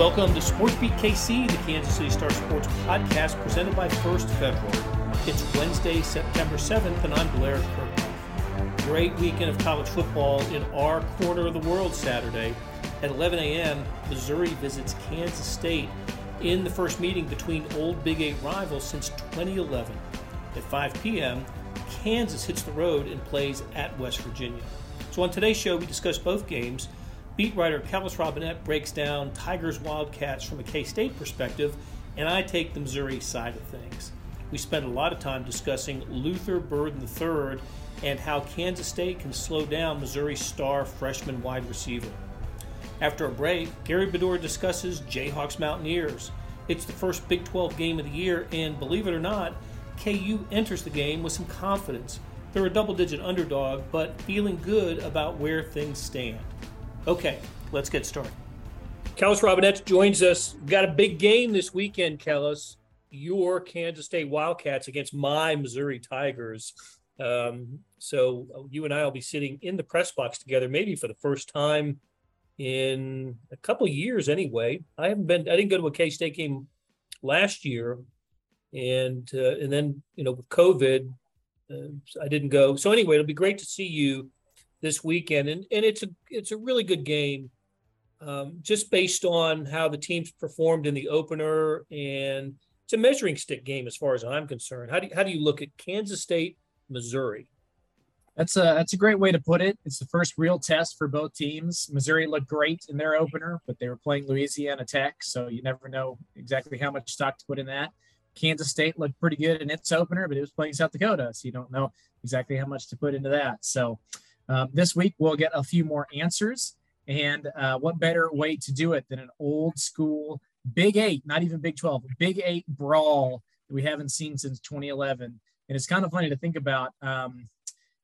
Welcome to Sports Beat KC, the Kansas City Star Sports podcast presented by First Federal. It's Wednesday, September 7th, and I'm Blair Kerkhoff. Great weekend of college football in our corner of the world Saturday. At 11 a.m., Missouri visits Kansas State in the first meeting between old Big Eight rivals since 2011. At 5 p.m., Kansas hits the road and plays at West Virginia. So on today's show, we discuss both games. Beat writer Kellis Robinett breaks down Tigers Wildcats from a K State perspective, and I take the Missouri side of things. We spend a lot of time discussing Luther Burden III and how Kansas State can slow down Missouri's star freshman wide receiver. After a break, Gary Bedore discusses Jayhawks Mountaineers. It's the first Big 12 game of the year, and believe it or not, KU enters the game with some confidence. They're a double digit underdog, but feeling good about where things stand. Okay, let's get started. Kellis Robinett joins us. We've got a big game this weekend, Kellis. Your Kansas State Wildcats against my Missouri Tigers. Um, so you and I will be sitting in the press box together, maybe for the first time in a couple years anyway. I haven't been I didn't go to a K State game last year and uh, and then you know with COVID uh, I didn't go. So anyway, it'll be great to see you this weekend and and it's a it's a really good game um, just based on how the teams performed in the opener and it's a measuring stick game as far as I'm concerned. How do you, how do you look at Kansas State, Missouri? That's a that's a great way to put it. It's the first real test for both teams. Missouri looked great in their opener, but they were playing Louisiana Tech, so you never know exactly how much stock to put in that. Kansas State looked pretty good in its opener, but it was playing South Dakota, so you don't know exactly how much to put into that. So um, this week we'll get a few more answers, and uh, what better way to do it than an old school Big Eight, not even Big Twelve, Big Eight brawl that we haven't seen since 2011. And it's kind of funny to think about. Um,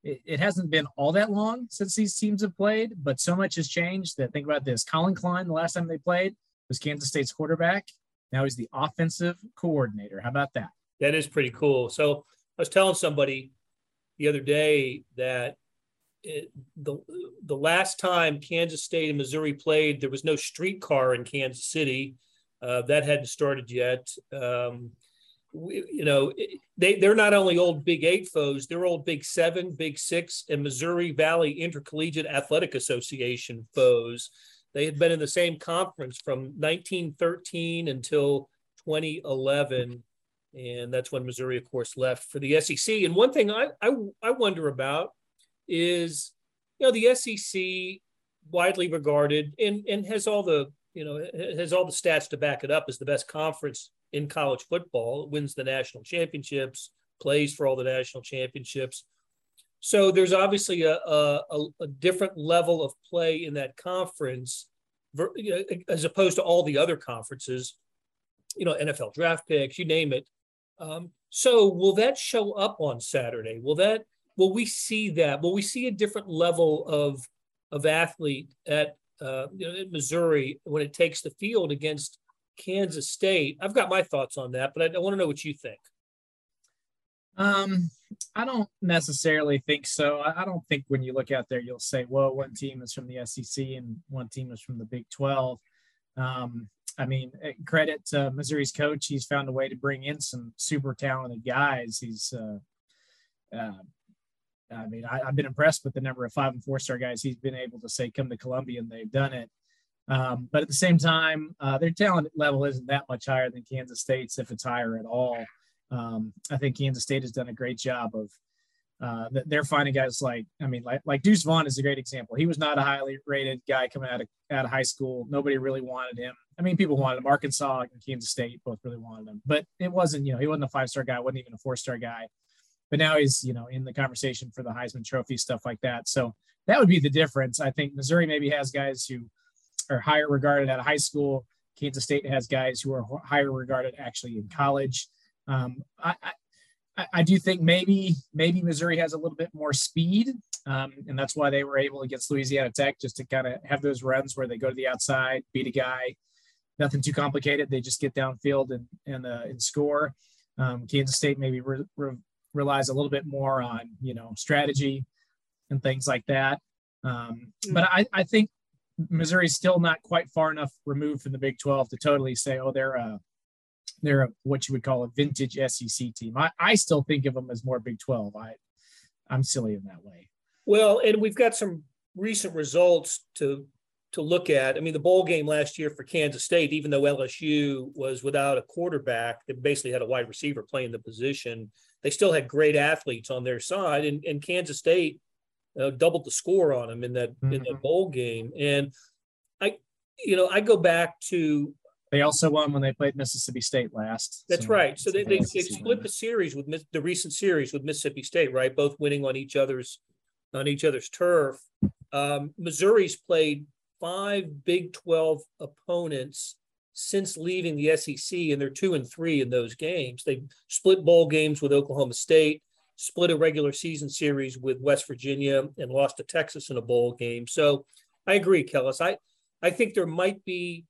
it, it, hasn't been all that long since these teams have played, but so much has changed that think about this. Collin Klein, the last time they played, was Kansas State's quarterback. Now he's the offensive coordinator. How about that? That is pretty cool. So I was telling somebody the other day that the the last time Kansas State and Missouri played, there was no streetcar in Kansas City. Uh, that hadn't started yet. Um, you know, they they're not only old Big Eight foes, they're old Big Seven, Big Six, and Missouri Valley Intercollegiate Athletic Association foes. They had been in the same conference from 1913 until 2011, and that's when Missouri, of course, left for the SEC. And one thing I I, I wonder about is, you know, the SEC widely regarded and and has all the you know has all the stats to back it up as the best conference in college football. It wins the national championships, plays for all the national championships. So there's obviously a, a, a different level of play in that conference as opposed to all the other conferences, you know, NFL draft picks, you name it. Um, so will that show up on Saturday? Will that will we see that? Will we see a different level of of athlete at uh, you know, Missouri when it takes the field against Kansas State. I've got my thoughts on that, but I, I want to know what you think. Um, I don't necessarily think so. I, I don't think when you look out there, you'll say, well, one team is from the SEC and one team is from the Big 12. Um, I mean, eh, credit to Missouri's coach. He's found a way to bring in some super talented guys. He's, uh, uh, I mean, I, have been impressed with the number of five and four star guys he's been able to say come to Columbia and they've done it. Um, but at the same time, uh, their talent level isn't that much higher than Kansas State's, if it's higher at all. Um, I think Kansas State has done a great job of. Uh, they're finding guys like I mean like like Deuce Vaughn is a great example. He was not a highly rated guy coming out of out of high school. Nobody really wanted him. I mean, people wanted him. Arkansas and Kansas State both really wanted him, but it wasn't. You know, he wasn't a five star guy. wasn't even a four star guy. But now he's you know in the conversation for the Heisman Trophy stuff like that. So that would be the difference. I think Missouri maybe has guys who are higher regarded at a high school. Kansas State has guys who are higher regarded actually in college. Um, I, I, I, do think maybe maybe Missouri has a little bit more speed, um, and that's why they were able against Louisiana Tech just to kind of have those runs where they go to the outside, beat a guy, nothing too complicated. They just get downfield and and, uh, and score. Um, Kansas State maybe re- re- relies a little bit more on you know strategy and things like that. Um, but I, I think Missouri's still not quite far enough removed from the Big 12 to totally say, oh, they're a they're a, what you would call a vintage SEC team. I, I still think of them as more Big 12. I I'm silly in that way. Well, and we've got some recent results to to look at. I mean, the bowl game last year for Kansas State, even though LSU was without a quarterback, they basically had a wide receiver playing the position. They still had great athletes on their side, and, and Kansas State uh, doubled the score on them in that mm-hmm. in that bowl game. And I, you know, I go back to they also won when they played Mississippi State last. That's so right. So they, they, they split the series with the recent series with Mississippi State, right? Both winning on each other's on each other's turf. Um, Missouri's played five Big 12 opponents since leaving the SEC, and they're two and three in those games. They split bowl games with Oklahoma State, split a regular season series with West Virginia, and lost to Texas in a bowl game. So I agree, Kellis. I I think there might be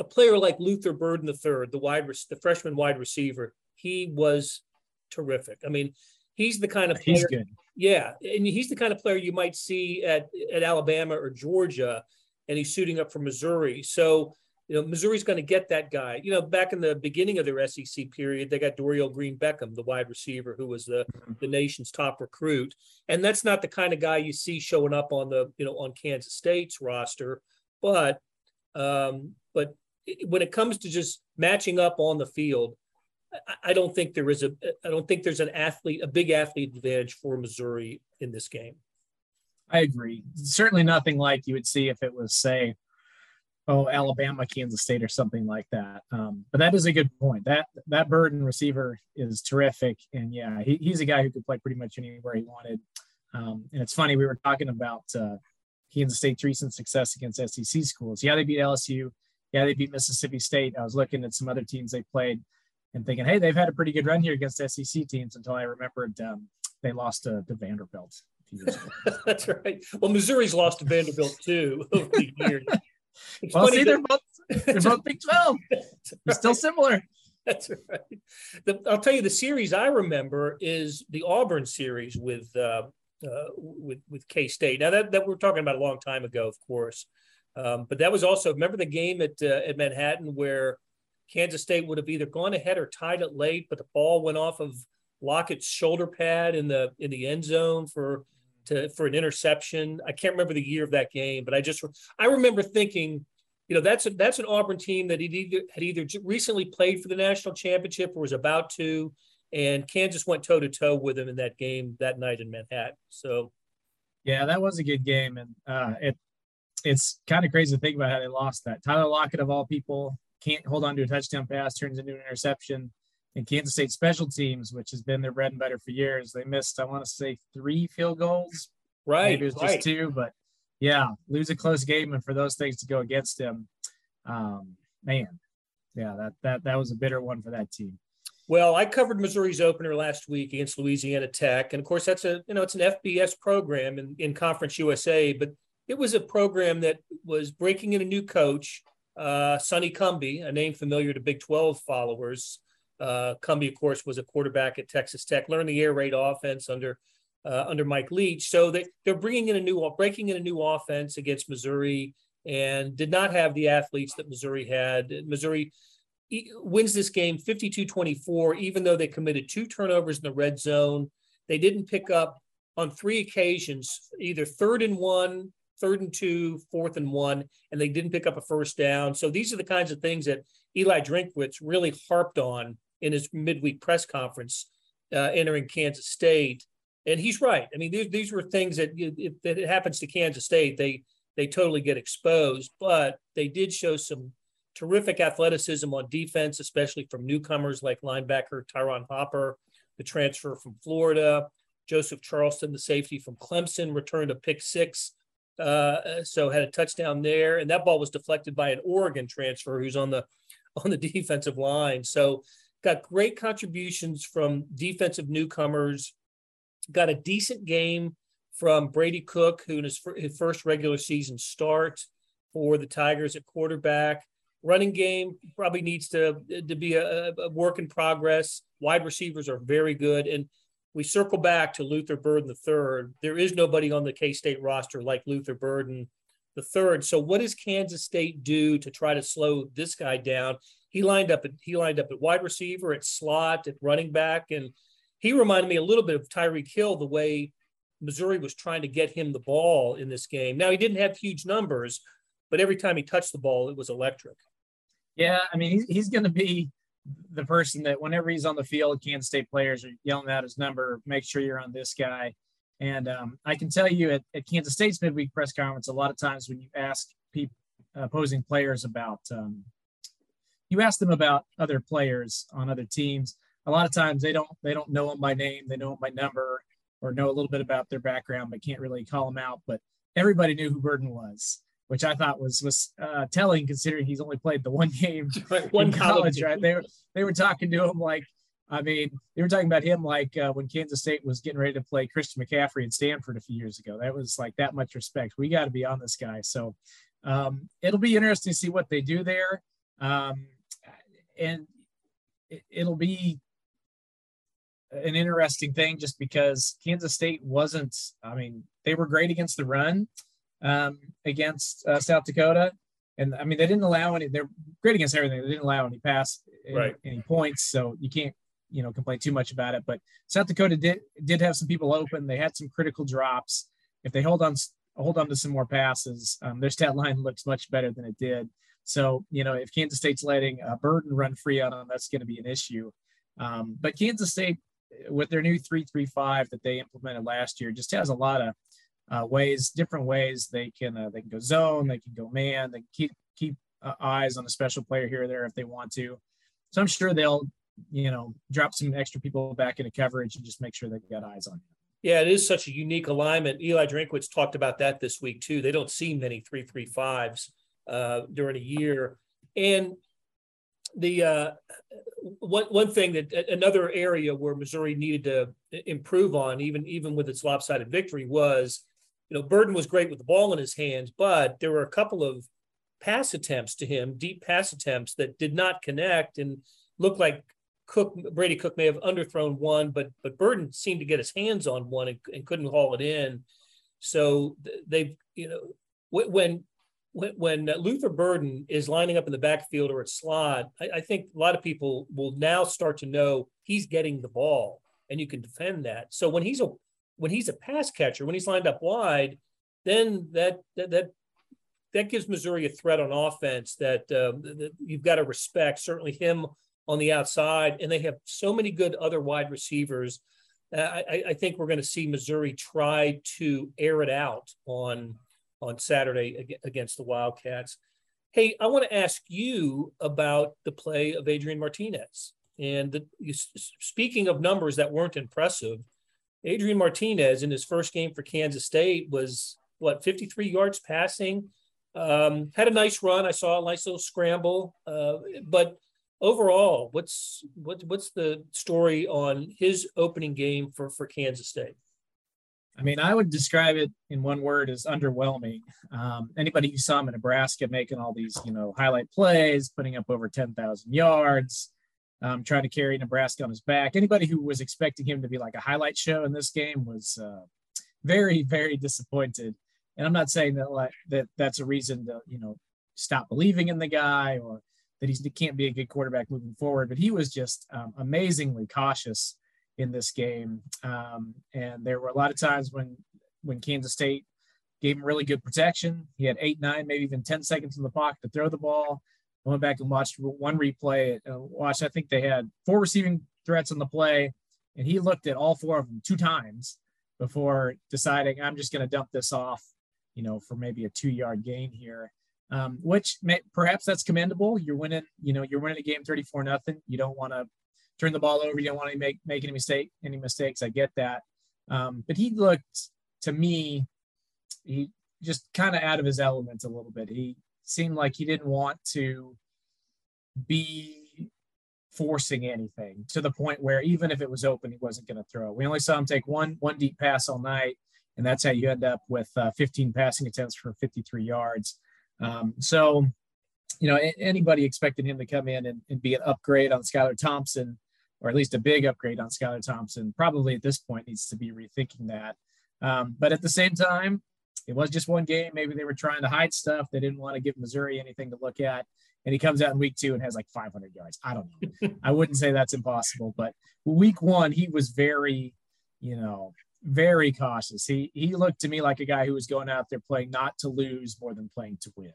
a player like Luther Burden III, the wide the freshman wide receiver. He was terrific. I mean, he's the kind of player. He's good. Yeah, and he's the kind of player you might see at at Alabama or Georgia, and he's suiting up for Missouri. So you know, Missouri's going to get that guy. You know, back in the beginning of their SEC period, they got Dorial Green Beckham, the wide receiver, who was the mm-hmm. the nation's top recruit, and that's not the kind of guy you see showing up on the you know on Kansas State's roster. But um, but when it comes to just matching up on the field, I don't think there is a I don't think there's an athlete a big athlete advantage for Missouri in this game. I agree. Certainly nothing like you would see if it was say, oh Alabama, Kansas State, or something like that. Um, but that is a good point. That that Burden receiver is terrific, and yeah, he, he's a guy who could play pretty much anywhere he wanted. Um, and it's funny we were talking about uh, Kansas State's recent success against SEC schools. Yeah, they beat LSU. Yeah, they beat Mississippi State. I was looking at some other teams they played and thinking, hey, they've had a pretty good run here against SEC teams until I remembered um, they lost to, to Vanderbilt. That's right. Well, Missouri's lost to Vanderbilt too over the years. Well, see, they're both they're both Big Twelve. Right. Still similar. That's right. The, I'll tell you, the series I remember is the Auburn series with uh, uh, with with K State. Now that that we're talking about a long time ago, of course, um, but that was also remember the game at uh, at Manhattan where Kansas State would have either gone ahead or tied it late, but the ball went off of Lockett's shoulder pad in the in the end zone for to for an interception. I can't remember the year of that game, but I just I remember thinking, you know, that's a, that's an Auburn team that either had either recently played for the national championship or was about to, and Kansas went toe to toe with them in that game that night in Manhattan. So, yeah, that was a good game, and uh, it it's kind of crazy to think about how they lost that. Tyler Lockett of all people can't hold on to a touchdown pass, turns into an interception. And Kansas State special teams, which has been their bread and butter for years, they missed, I want to say, three field goals. Right. Maybe it was right. just two, but yeah, lose a close game and for those things to go against him, um, man, yeah, that that that was a bitter one for that team. Well, I covered Missouri's opener last week against Louisiana Tech, and of course that's a you know it's an FBS program in, in Conference USA, but it was a program that was breaking in a new coach uh, Sonny Cumbie, a name familiar to Big 12 followers. Uh, Cumbie, of course, was a quarterback at Texas Tech, learned the air raid offense under uh, under Mike Leach. So they, they're bringing in a new, breaking in a new offense against Missouri and did not have the athletes that Missouri had. Missouri wins this game 52 24, even though they committed two turnovers in the red zone. They didn't pick up on three occasions, either third and one third and two, fourth and one, and they didn't pick up a first down. So these are the kinds of things that Eli Drinkwitz really harped on in his midweek press conference uh, entering Kansas State. And he's right. I mean, these, these were things that if, it happens to Kansas State, they they totally get exposed. But they did show some terrific athleticism on defense, especially from newcomers like linebacker Tyron Hopper, the transfer from Florida. Joseph Charleston, the safety from Clemson, returned a pick six uh, so had a touchdown there, and that ball was deflected by an Oregon transfer who's on the on the defensive line. So got great contributions from defensive newcomers. Got a decent game from Brady Cook, who in his, his first regular season start for the Tigers at quarterback. Running game probably needs to to be a, a work in progress. Wide receivers are very good, and we circle back to Luther Burden III. There is nobody on the K State roster like Luther Burden, third. So what does Kansas State do to try to slow this guy down? He lined up at he lined up at wide receiver, at slot, at running back, and he reminded me a little bit of Tyreek Hill the way Missouri was trying to get him the ball in this game. Now he didn't have huge numbers, but every time he touched the ball, it was electric. Yeah, I mean he's he's going to be the person that whenever he's on the field, Kansas State players are yelling out his number. Make sure you're on this guy. And um, I can tell you at, at, Kansas State's midweek press conference, a lot of times when you ask people, opposing players about, um, you ask them about other players on other teams. A lot of times they don't they don't know them by name, they know them by number, or know a little bit about their background, but can't really call them out. But everybody knew who Burden was, which I thought was was uh, telling considering he's only played the one game one college. Right? They were they were talking to him like I mean, they were talking about him like uh, when Kansas State was getting ready to play Christian McCaffrey in Stanford a few years ago. That was like that much respect. We got to be on this guy. So um, it'll be interesting to see what they do there. Um, and it, will be an interesting thing just because Kansas State wasn't, I mean, they were great against the run um, against uh, South Dakota. And I mean, they didn't allow any, they're great against everything. They didn't allow any pass, right. any, any points. So you can't you know complain too much about it. But South Dakota did did have some people open. They had some critical drops. If they hold on hold on to some more passes, um, their stat line looks much better than it did. So you know if Kansas State's letting a Burden run free on them, that's going to be an issue. Um, but Kansas State, with their new three three five that they implemented last year, just has a lot of uh, ways, different ways they can uh, they can go zone, they can go man, they can keep keep uh, eyes on a special player here or there if they want to. So I'm sure they'll you know, drop some extra people back into coverage and just make sure they've got eyes on. Yeah, it is such a unique alignment. Eli Drinkwitz talked about that this week too. They don't see many three three fives uh, during a year, and the uh, one one thing that another area where Missouri needed to improve on, even even with its lopsided victory, was you know Burden was great with the ball in his hands, but there were a couple of pass attempts to him, deep pass attempts that did not connect and looked like Cook Brady Cook may have underthrown one, but but Burden seemed to get his hands on one and, and couldn't haul it in. So they've you know when when when Luther Burden is lining up in the backfield or at slot, I, I think a lot of people will now start to know he's getting the ball and you can defend that. So when he's a when he's a pass catcher, when he's lined up wide, then that that that, that gives Missouri a threat on offense that, uh, that you've got to respect. Certainly him on the outside, and they have so many good other wide receivers. Uh, I, I, think we're going to see Missouri try to air it out on on Saturday against the Wildcats. Hey, I want to ask you about the play of Adrian Martinez. And the, speaking of numbers that weren't impressive, Adrian Martinez in his first game for Kansas State was what 53 yards passing. Um, had a nice run. I saw a nice little scramble, uh, but overall, what's what, what's the story on his opening game for for Kansas State? I mean, I would describe it in one word as underwhelming. Um, anybody who saw him in Nebraska making all these, you know, highlight plays, putting up over 10,000 yards, um, trying to carry Nebraska on his back. Anybody who was expecting him to be like a highlight show in this game was uh, very, very disappointed. And I'm not saying that like that that's a reason to, you know, stop believing in the guy or that he can't be a good quarterback moving forward. But he was just um, amazingly cautious in this game, um, and there were a lot of times when when Kansas State gave him really good protection. He had eight, nine, maybe even ten seconds in the pocket to throw the ball. I went back and watched one replay. Uh, watched, I think they had four receiving threats on the play, and he looked at all four of them two times before deciding I'm just going to dump this off, you know, for maybe a two yard gain here um, which may, perhaps that's commendable. You're winning, you know, you're winning a game 34 nothing. You don't want to turn the ball over. You don't want to make make any mistake any mistakes. I get that, um, but he looked to me, he just kind of out of his element a little bit. He seemed like he didn't want to be forcing anything to the point where even if it was open, he wasn't going to throw. We only saw him take one one deep pass all night, and that's how you end up with uh, 15 passing attempts for 53 yards. Um, so, you know, anybody expecting him to come in and, and, be an upgrade on Skylar Thompson, or at least a big upgrade on Skylar Thompson, probably at this point needs to be rethinking that. Um, but at the same time, it was just one game. Maybe they were trying to hide stuff. They didn't want to give Missouri anything to look at. And he comes out in week two and has like 500 yards. I don't know. I wouldn't say that's impossible, but week one, he was very, you know, very cautious. He he looked to me like a guy who was going out there playing not to lose more than playing to win.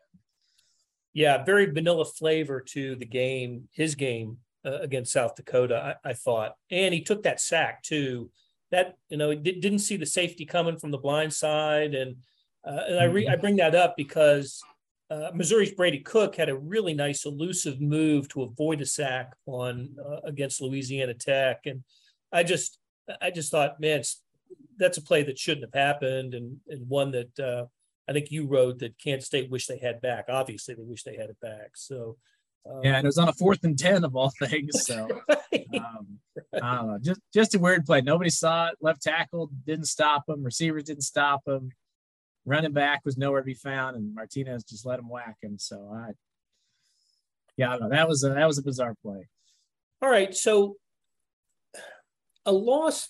Yeah, very vanilla flavor to the game, his game uh, against South Dakota, I, I, thought. And he took that sack too. That, you know, he did, not see the safety coming from the blind side. And, uh, and I, re, I bring that up because uh, Missouri's Brady Cook had a really nice elusive move to avoid a sack on uh, against Louisiana Tech. And I just, I just thought, man, that's a play that shouldn't have happened, and and one that uh, I think you wrote that Kansas State wish they had back. Obviously, they wish they had it back. So. Um, yeah, and it was on a fourth and ten of all things. So right. um, I don't know, just just a weird play. Nobody saw it. Left tackle didn't stop him. Receivers didn't stop him. Running back was nowhere to be found, and Martinez just let him whack him. So I, yeah, I don't know. That was a that was a bizarre play. All right, so a loss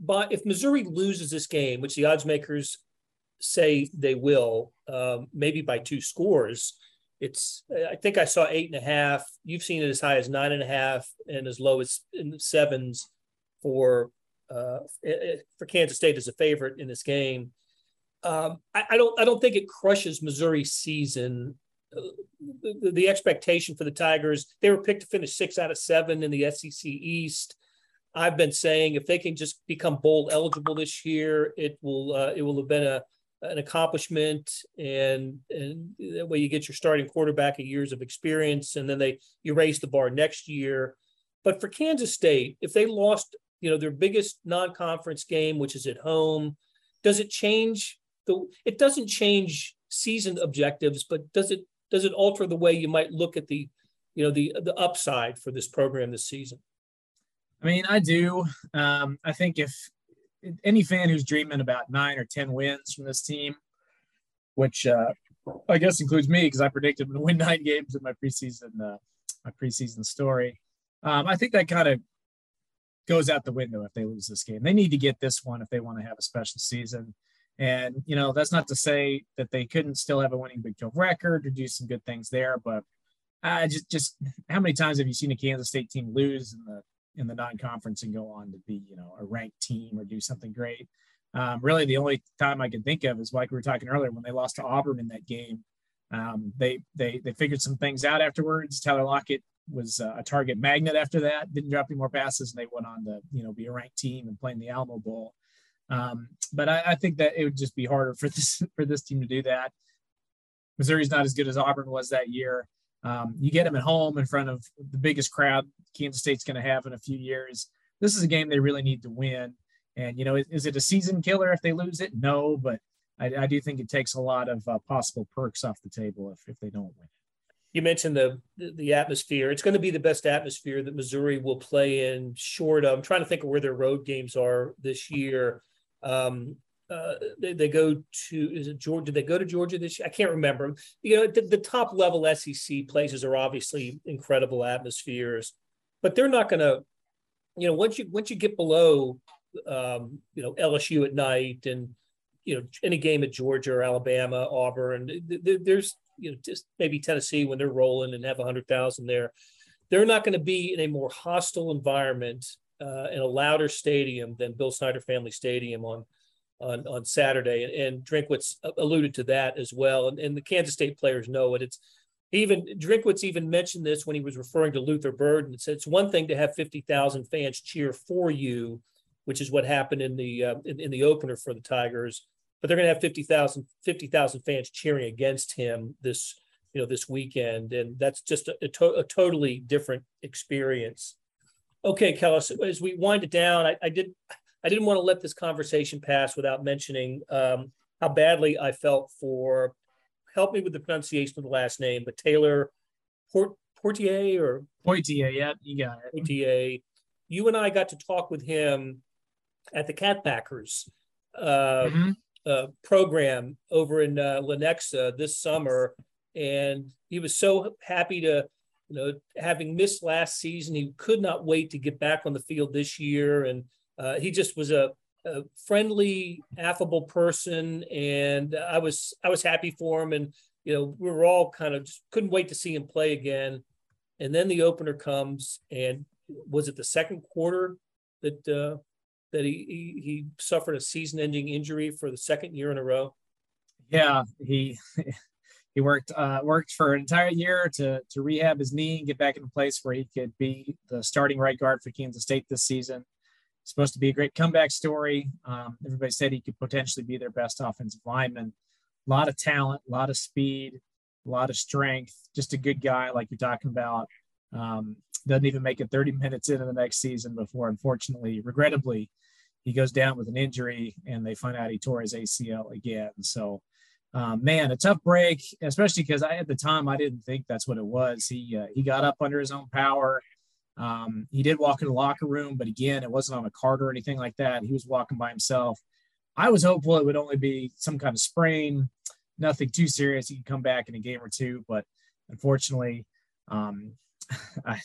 but if Missouri loses this game, which the odds makers say they will, um, maybe by two scores, it's I think I saw eight and a half. You've seen it as high as nine and a half and as low as in the sevens for uh, for Kansas State as a favorite in this game. Um, I, I, don't I don't think it crushes Missouri's season. Uh, the, the, expectation for the Tigers, they were picked to finish six out of seven in the SEC East. I've been saying if they can just become bowl eligible this year, it will uh, it will have been a an accomplishment, and and that way you get your starting quarterback a years of experience, and then they you raise the bar next year. But for Kansas State, if they lost, you know, their biggest non-conference game, which is at home, does it change the? It doesn't change season objectives, but does it does it alter the way you might look at the, you know, the the upside for this program this season? I mean, I do. Um, I think if any fan who's dreaming about nine or 10 wins from this team, which uh, I guess includes me because I predicted them to win nine games in my preseason, uh, my preseason story. Um, I think that kind of goes out the window if they lose this game. They need to get this one if they want to have a special season. And, you know, that's not to say that they couldn't still have a winning Big 12 record or do some good things there, but I just, just how many times have you seen a Kansas State team lose in the in the non-conference and go on to be, you know, a ranked team or do something great. Um, really, the only time I can think of is like we were talking earlier when they lost to Auburn in that game. Um, they they they figured some things out afterwards. Tyler Lockett was uh, a target magnet after that. Didn't drop any more passes, and they went on to you know be a ranked team and play in the Alamo Bowl. Um, but I, I, think that it would just be harder for this for this team to do that. Missouri's not as good as Auburn was that year. Um, you get them at home in front of the biggest crowd Kansas State's going to have in a few years. This is a game they really need to win. And, you know, is, is it a season killer if they lose it? No, but I, I do think it takes a lot of uh, possible perks off the table if, if they don't win. You mentioned the, the, atmosphere. It's going to be the best atmosphere that Missouri will play in. Short of, I'm trying to think of where their road games are this year. Um, uh, they, they go to is it Georgia? Did they go to Georgia this year? I can't remember. You know, the, the top level SEC places are obviously incredible atmospheres, but they're not going to. You know, once you once you get below, um, you know, LSU at night and you know any game at Georgia or Alabama, Auburn, there's you know just maybe Tennessee when they're rolling and have hundred thousand there. They're not going to be in a more hostile environment uh, in a louder stadium than Bill Snyder Family Stadium on on, on Saturday. And, and Drinkwitz alluded to that as well. And, and the Kansas State players know it. It's even Drinkwitz even mentioned this when he was referring to Luther Burden. It said it's one thing to have 50,000 fans cheer for you, which is what happened in the uh, in, in, the opener for the Tigers. But they're going to have 50,000 50, fans cheering against him this you know this weekend, and that's just a, a, to- a totally different experience. Okay, Kellis, as we wind it down, I, I did I didn't want to let this conversation pass without mentioning um, how badly I felt for, help me with the pronunciation of the last name, but Taylor Port, Portier or Poitier, yeah, you got it. Poitier. You and I got to talk with him at the Catbackers uh, mm-hmm. uh, program over in uh, Lenexa this summer, and he was so happy to, you know, having missed last season, he could not wait to get back on the field this year, and uh, he just was a a friendly, affable person, and I was I was happy for him. And you know, we were all kind of just couldn't wait to see him play again. And then the opener comes, and was it the second quarter that uh, that he, he he suffered a season-ending injury for the second year in a row? Yeah, he he worked uh, worked for an entire year to to rehab his knee and get back in a place where he could be the starting right guard for Kansas State this season. Supposed to be a great comeback story. Um, everybody said he could potentially be their best offensive lineman. A lot of talent, a lot of speed, a lot of strength. Just a good guy, like you're talking about. Um, doesn't even make it 30 minutes into the next season before, unfortunately, regrettably, he goes down with an injury and they find out he tore his ACL again. So um, man, a tough break, especially because I at the time I didn't think that's what it was. He uh, he got up under his own power. Um, he did walk in the locker room, but again, it wasn't on a cart or anything like that. He was walking by himself. I was hopeful it would only be some kind of sprain, nothing too serious. He could come back in a game or two, but unfortunately, um, I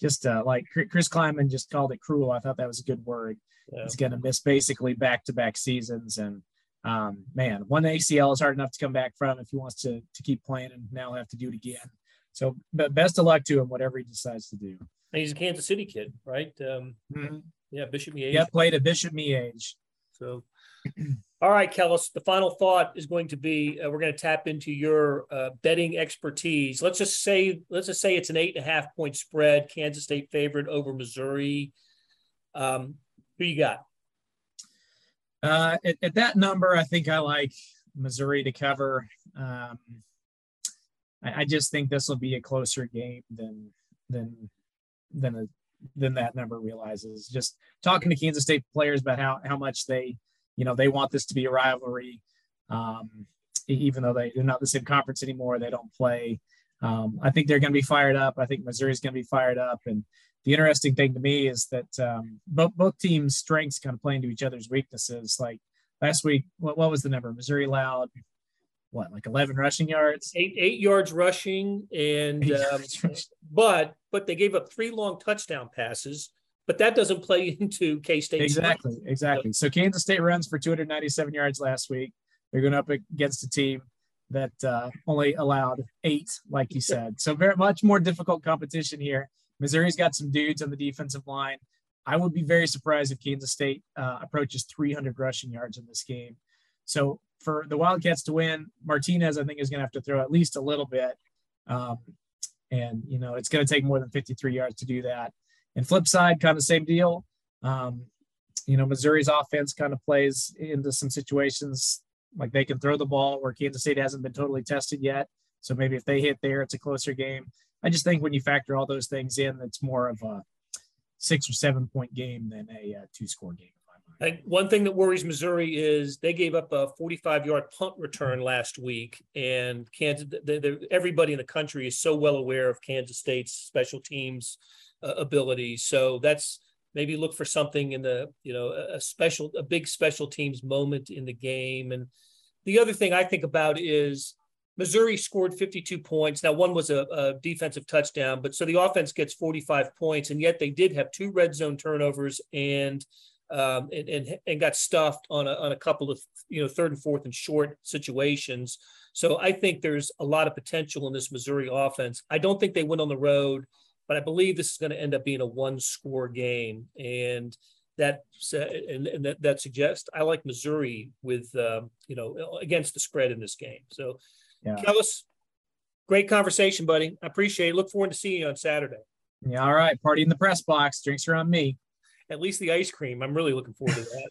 just uh, like Chris Klieman just called it cruel. I thought that was a good word. Yeah. He's going to miss basically back to back seasons and um, man, one ACL is hard enough to come back from if he wants to to keep playing, and now have to do it again. So, but best of luck to him, whatever he decides to do. And he's a Kansas City kid, right? Um, mm-hmm. Yeah, Bishop Miege. Yeah, played at Bishop Miege. So, all right, Kellis. The final thought is going to be: uh, we're going to tap into your uh, betting expertise. Let's just say, let's just say it's an eight and a half point spread. Kansas State favorite over Missouri. Um, who you got? Uh, at, at, that number, I think I like Missouri to cover. Um, I, I, just think this will be a closer game than than than a, than that number realizes. Just talking to Kansas State players about how how much they, you know, they want this to be a rivalry. Um, even though they, they're not the same conference anymore, they don't play. Um, I think they're going to be fired up. I think Missouri's going to be fired up, and the interesting thing to me is that um, both both teams' strengths kind of play into each other's weaknesses. Like last week, what, what was the number? Missouri allowed what like 11 rushing yards, eight eight yards rushing, and um, but but they gave up three long touchdown passes. But that doesn't play into K State. Exactly, exactly. So Kansas State runs for 297 yards last week. They're going up against a team that uh, only allowed eight, like you said. So very much more difficult competition here. Missouri's got some dudes on the defensive line. I would be very surprised if Kansas State uh, approaches 300 rushing yards in this game. So for the Wildcats to win, Martinez, I think, is going to have to throw at least a little bit. Um, and, you know, it's going to take more than 53 yards to do that. And flip side, kind of same deal. Um, you know, Missouri's offense kind of plays into some situations like they can throw the ball where Kansas State hasn't been totally tested yet. So maybe if they hit there, it's a closer game. I just think when you factor all those things in, it's more of a six or seven point game than a uh, two score game. One thing that worries Missouri is they gave up a 45 yard punt return last week, and Kansas. They, they, everybody in the country is so well aware of Kansas State's special teams uh, ability. So that's maybe look for something in the you know a special a big special teams moment in the game. And the other thing I think about is Missouri scored 52 points. Now, one was a, a, defensive touchdown, but so the offense gets 45 points, and yet they did have two red zone turnovers and um, and, and, and got stuffed on a, on a couple of you know third and fourth and short situations. So I think there's a lot of potential in this Missouri offense. I don't think they win on the road, but I believe this is going to end up being a one score game, and that and, and that, that suggests I like Missouri with um, you know against the spread in this game. So yeah. Kellis, great conversation, buddy. I appreciate it. Look forward to seeing you on Saturday. Yeah, all right. Party in the press box. Drinks are on me. At least the ice cream. I'm really looking forward to that.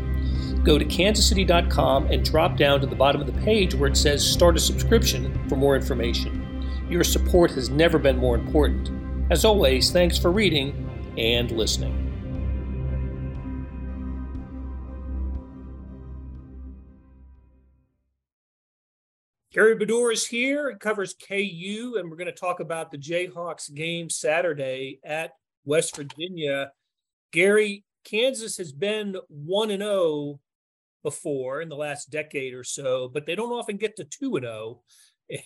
Go to kansascity.com and drop down to the bottom of the page where it says Start a subscription for more information. Your support has never been more important. As always, thanks for reading and listening. Gary Bedore is here. It covers KU, and we're going to talk about the Jayhawks game Saturday at West Virginia. Gary, Kansas has been 1 and 0 before in the last decade or so, but they don't often get to 2 and 0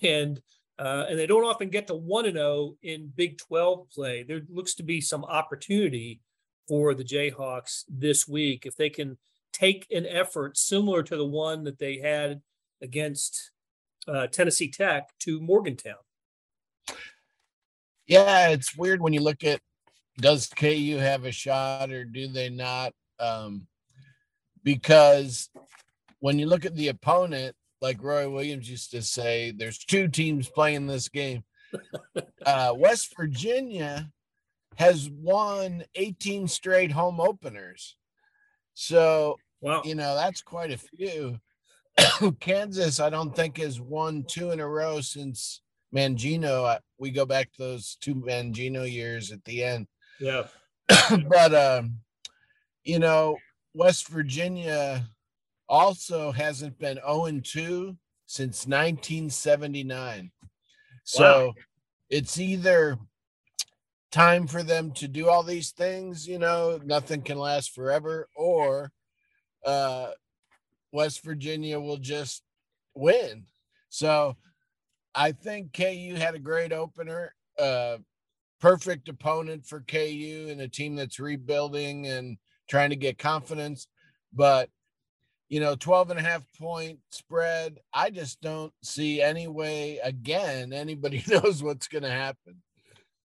and uh, and they don't often get to 1 and 0 in Big 12 play. There looks to be some opportunity for the Jayhawks this week if they can take an effort similar to the one that they had against uh, Tennessee Tech to Morgantown. Yeah, it's weird when you look at does KU have a shot or do they not? Um, because when you look at the opponent, like Roy Williams used to say, there's two teams playing this game. Uh, West Virginia has won 18 straight home openers. So, wow. you know, that's quite a few. Kansas, I don't think has won two in a row since Mangino. We go back to those two Mangino years at the end. Yeah. but um, you know, West Virginia also hasn't been 0 2 since 1979. So wow. it's either time for them to do all these things, you know, nothing can last forever, or uh, West Virginia will just win. So I think KU had a great opener, uh, perfect opponent for KU and a team that's rebuilding and trying to get confidence. But, you know, 12 and a half point spread, I just don't see any way, again, anybody knows what's going to happen.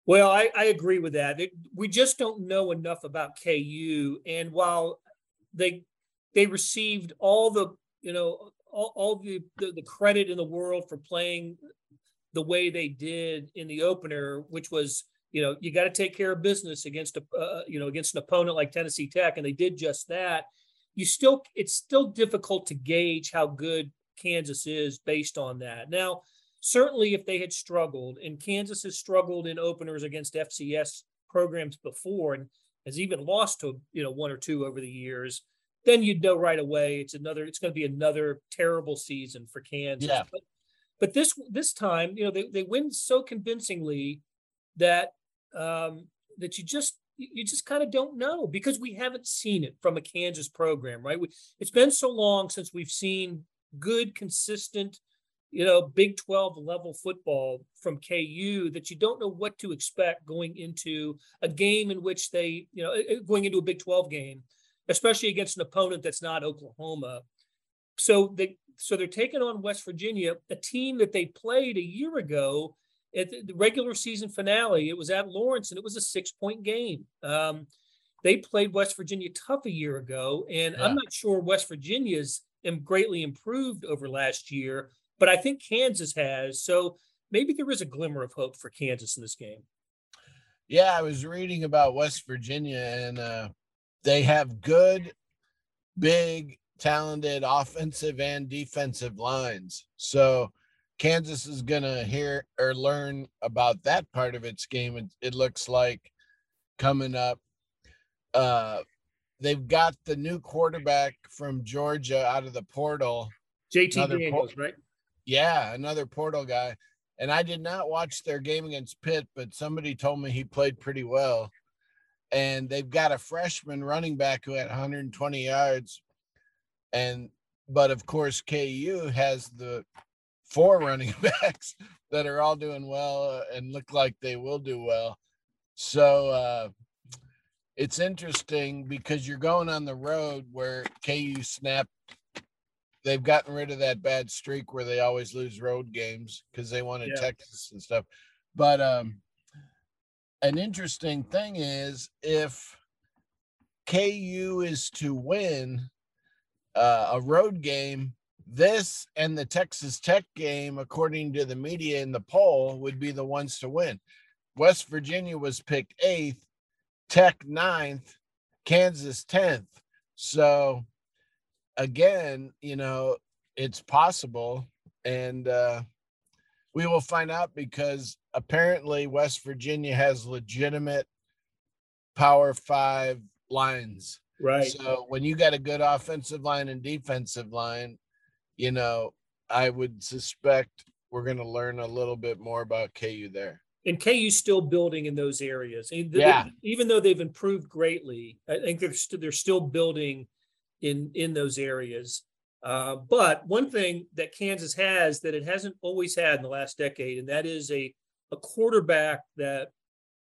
Well, I, I agree with that. It, we just don't know enough about KU. And while they they received all the you know all, all the, the, the credit in the world for playing the way they did in the opener, which was you know you got to take care of business against a uh, you know against an opponent like Tennessee Tech, and they did just that. You still it's still difficult to gauge how good Kansas is based on that. Now, certainly if they had struggled, and Kansas has struggled in openers against FCS programs before, and has even lost to you know one or two over the years then you'd know right away it's another it's going to be another terrible season for Kansas. Yeah. But but this this time, you know, they, they win so convincingly that um, that you just you just kind of don't know because we haven't seen it from a Kansas program, right? We, it's been so long since we've seen good, consistent, you know, Big 12 level football from KU that you don't know what to expect going into a game in which they, you know, going into a Big 12 game especially against an opponent that's not Oklahoma. So they so they're taking on West Virginia, a team that they played a year ago at the regular season finale. It was at Lawrence, and it was a six point game. Um, they played West Virginia tough a year ago, and yeah. I'm not sure West Virginia's greatly improved over last year, but I think Kansas has. So maybe there is a glimmer of hope for Kansas in this game. Yeah, I was reading about West Virginia, and uh, they have good, big, talented offensive and defensive lines. So Kansas is going to hear or learn about that part of its game. It, it looks like coming up. Uh, they've got the new quarterback from Georgia out of the portal. JT Daniels, por- right? Yeah, another portal guy. And I did not watch their game against Pitt, but somebody told me he played pretty well and they've got a freshman running back who had 120 yards and but of course KU has the four running backs that are all doing well uh, and look like they will do well so uh it's interesting because you're going on the road where KU snap they've gotten rid of that bad streak where they always lose road games because they wanted yeah. Texas and stuff but um an interesting thing is if KU is to win uh, a road game, this and the Texas Tech game, according to the media in the poll, would be the ones to win. West Virginia was picked eighth, Tech ninth, Kansas 10th. So again, you know, it's possible. And uh, we will find out because apparently West Virginia has legitimate power five lines. Right. So when you got a good offensive line and defensive line, you know, I would suspect we're going to learn a little bit more about KU there. And KU's still building in those areas. Yeah. Even though they've improved greatly, I think they're st- they're still building in in those areas. Uh, but one thing that Kansas has that it hasn't always had in the last decade, and that is a a quarterback that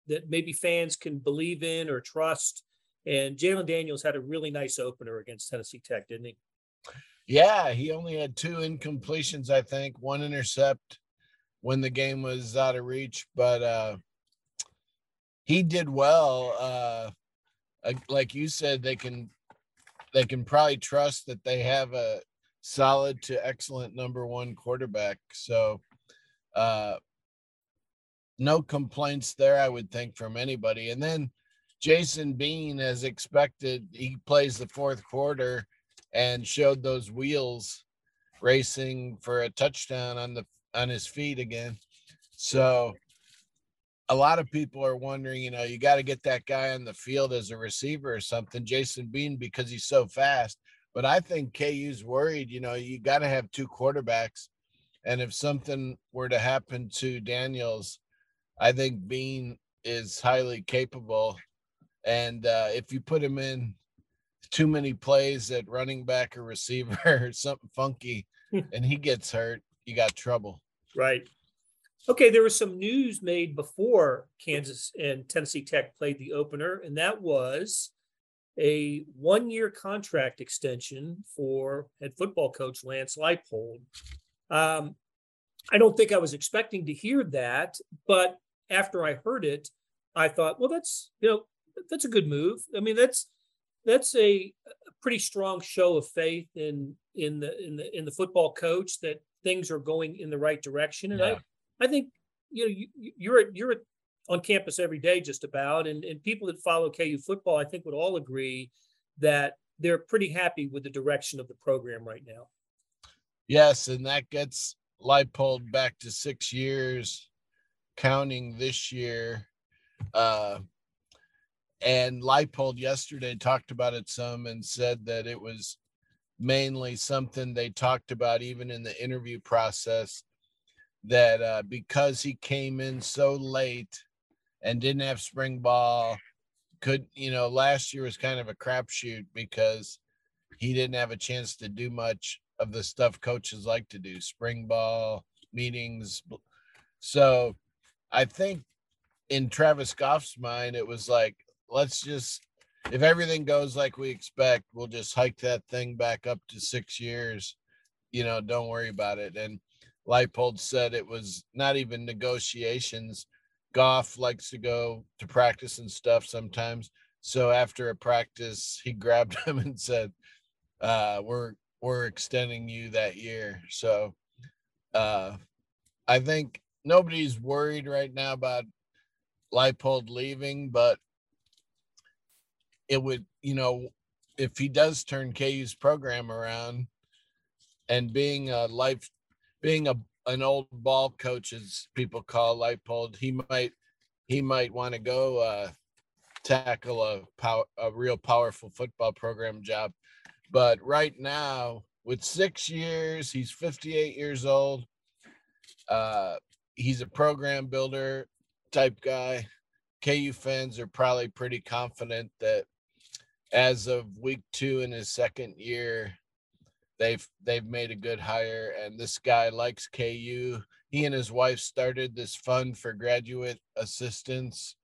that maybe fans can believe in or trust. And Jalon Daniels had a really nice opener against Tennessee Tech, didn't he? Yeah, he only had two incompletions, I think, one intercept when the game was out of reach, but uh he did well. Uh like you said, they can they can probably trust that they have a solid to excellent number one quarterback. So uh no complaints there, I would think, from anybody. And then Jason Bean, as expected, he plays the fourth quarter and showed those wheels racing for a touchdown on the on his feet again. So a lot of people are wondering, you know, you got to get that guy on the field as a receiver or something, Jason Bean, because he's so fast. But I think KU's worried, you know, you got to have two quarterbacks. And if something were to happen to Daniels, I think Bean is highly capable. And uh, if you put him in too many plays at running back or receiver or something funky and he gets hurt, you got trouble. Right. Okay, there was some news made before Kansas and Tennessee Tech played the opener, and that was a one year contract extension for head football coach Lance Leipold. Um, I don't think I was expecting to hear that, but after I heard it, I thought, well, that's you know that's a good move. I mean, that's that's a, a pretty strong show of faith in in the in the in the football coach that things are going in the right direction. And yeah. I I think you know you, you're you're on campus every day just about, and and people that follow KU football, I think would all agree that they're pretty happy with the direction of the program right now. Yes, and that gets Leipold back to six years, counting this year. Uh, and Leipold yesterday talked about it some and said that it was mainly something they talked about even in the interview process that uh, because he came in so late and didn't have spring ball, could you know last year was kind of a crapshoot because he didn't have a chance to do much of the stuff coaches like to do, spring ball meetings. So I think in Travis Goff's mind, it was like, let's just if everything goes like we expect, we'll just hike that thing back up to six years. You know, don't worry about it. And Leipold said it was not even negotiations. Goff likes to go to practice and stuff sometimes. So after a practice, he grabbed him and said, uh, "We're we're extending you that year." So uh, I think nobody's worried right now about Leipold leaving, but it would, you know, if he does turn KU's program around and being a life, being a an old ball coach, as people call Leipold, he might he might want to go uh, tackle a power a real powerful football program job. But right now, with six years, he's 58 years old. Uh, he's a program builder type guy. KU fans are probably pretty confident that as of week two in his second year, they've they've made a good hire, and this guy likes KU. He and his wife started this fund for graduate assistants,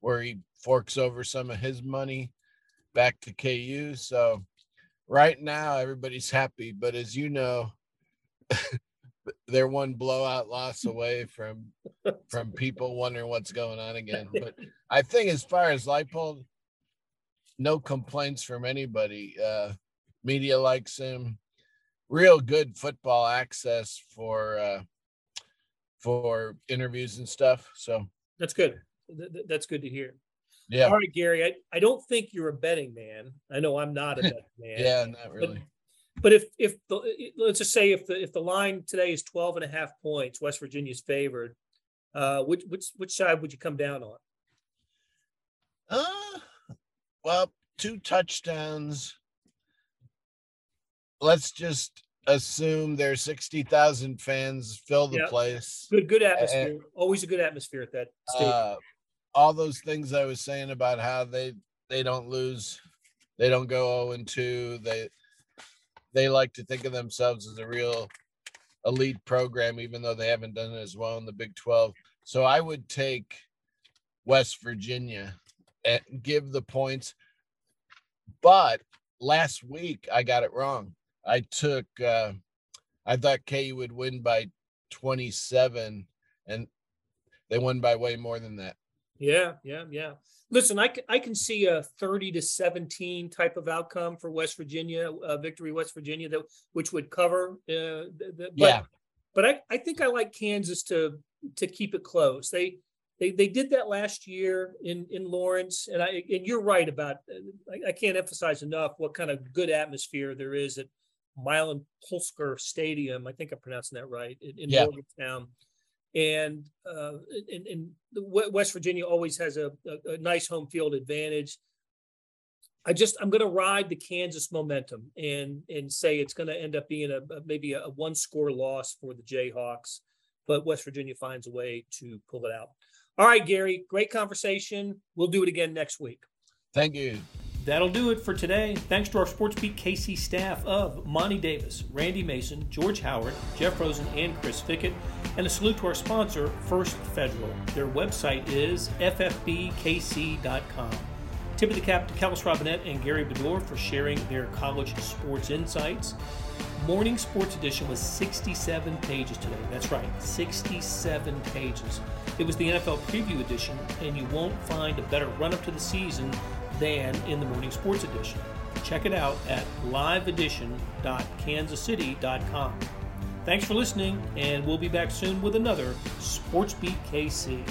where he forks over some of his money back to KU. So right now everybody's happy, but as you know, they're one blowout loss away from from people wondering what's going on again. But I think as far as Leipold, no complaints from anybody. Uh, media likes him. Real good football access for uh, for interviews and stuff. So that's good. That's good to hear. Yeah. All right, Gary. I, I don't think you're a betting man. I know I'm not a betting man. yeah, not really. But, but if if the let's just say if the if the line today is 12 and a half points, West Virginia's favored, uh, which which which side would you come down on? Uh well, two touchdowns. Let's just assume there's 60,000 fans fill the yep. place. Good good atmosphere. And, Always a good atmosphere at that stadium. Uh, all those things I was saying about how they they don't lose, they don't go 0 and 2. They they like to think of themselves as a real elite program, even though they haven't done it as well in the Big 12. So I would take West Virginia and give the points. But last week I got it wrong. I took uh I thought KU would win by 27 and they won by way more than that. Yeah, yeah, yeah. Listen, I, I can see a 30 to 17 type of outcome for West Virginia, uh, victory West Virginia, that which would cover. Uh, the, the, but, yeah. But I, I think I like Kansas to to keep it close. They they they did that last year in in Lawrence, and I and you're right about. I, I can't emphasize enough what kind of good atmosphere there is at Milan Puskar Stadium. I think I'm pronouncing that right in, in yeah. Morgantown and uh, and, and West Virginia always has a, a, a, nice home field advantage. I just I'm going to ride the Kansas momentum and and say it's going to end up being a, a maybe a, one score loss for the Jayhawks, but West Virginia finds a way to pull it out. All right, Gary, great conversation. We'll do it again next week. Thank you. That'll do it for today. Thanks to our SportsBeat KC staff of Monty Davis, Randy Mason, George Howard, Jeff Rosen, and Chris Fickett. And a salute to our sponsor, First Federal. Their website is ffbkc.com. Tip of the cap to Kellis Robinett and Gary Bedore for sharing their college sports insights. Morning Sports Edition was 67 pages today. That's right, 67 pages. It was the NFL Preview Edition, and you won't find a better run up to the season than in the Morning Sports Edition. Check it out at liveedition.kansascity.com. Thanks for listening, and we'll be back soon with another Sports Beat KC.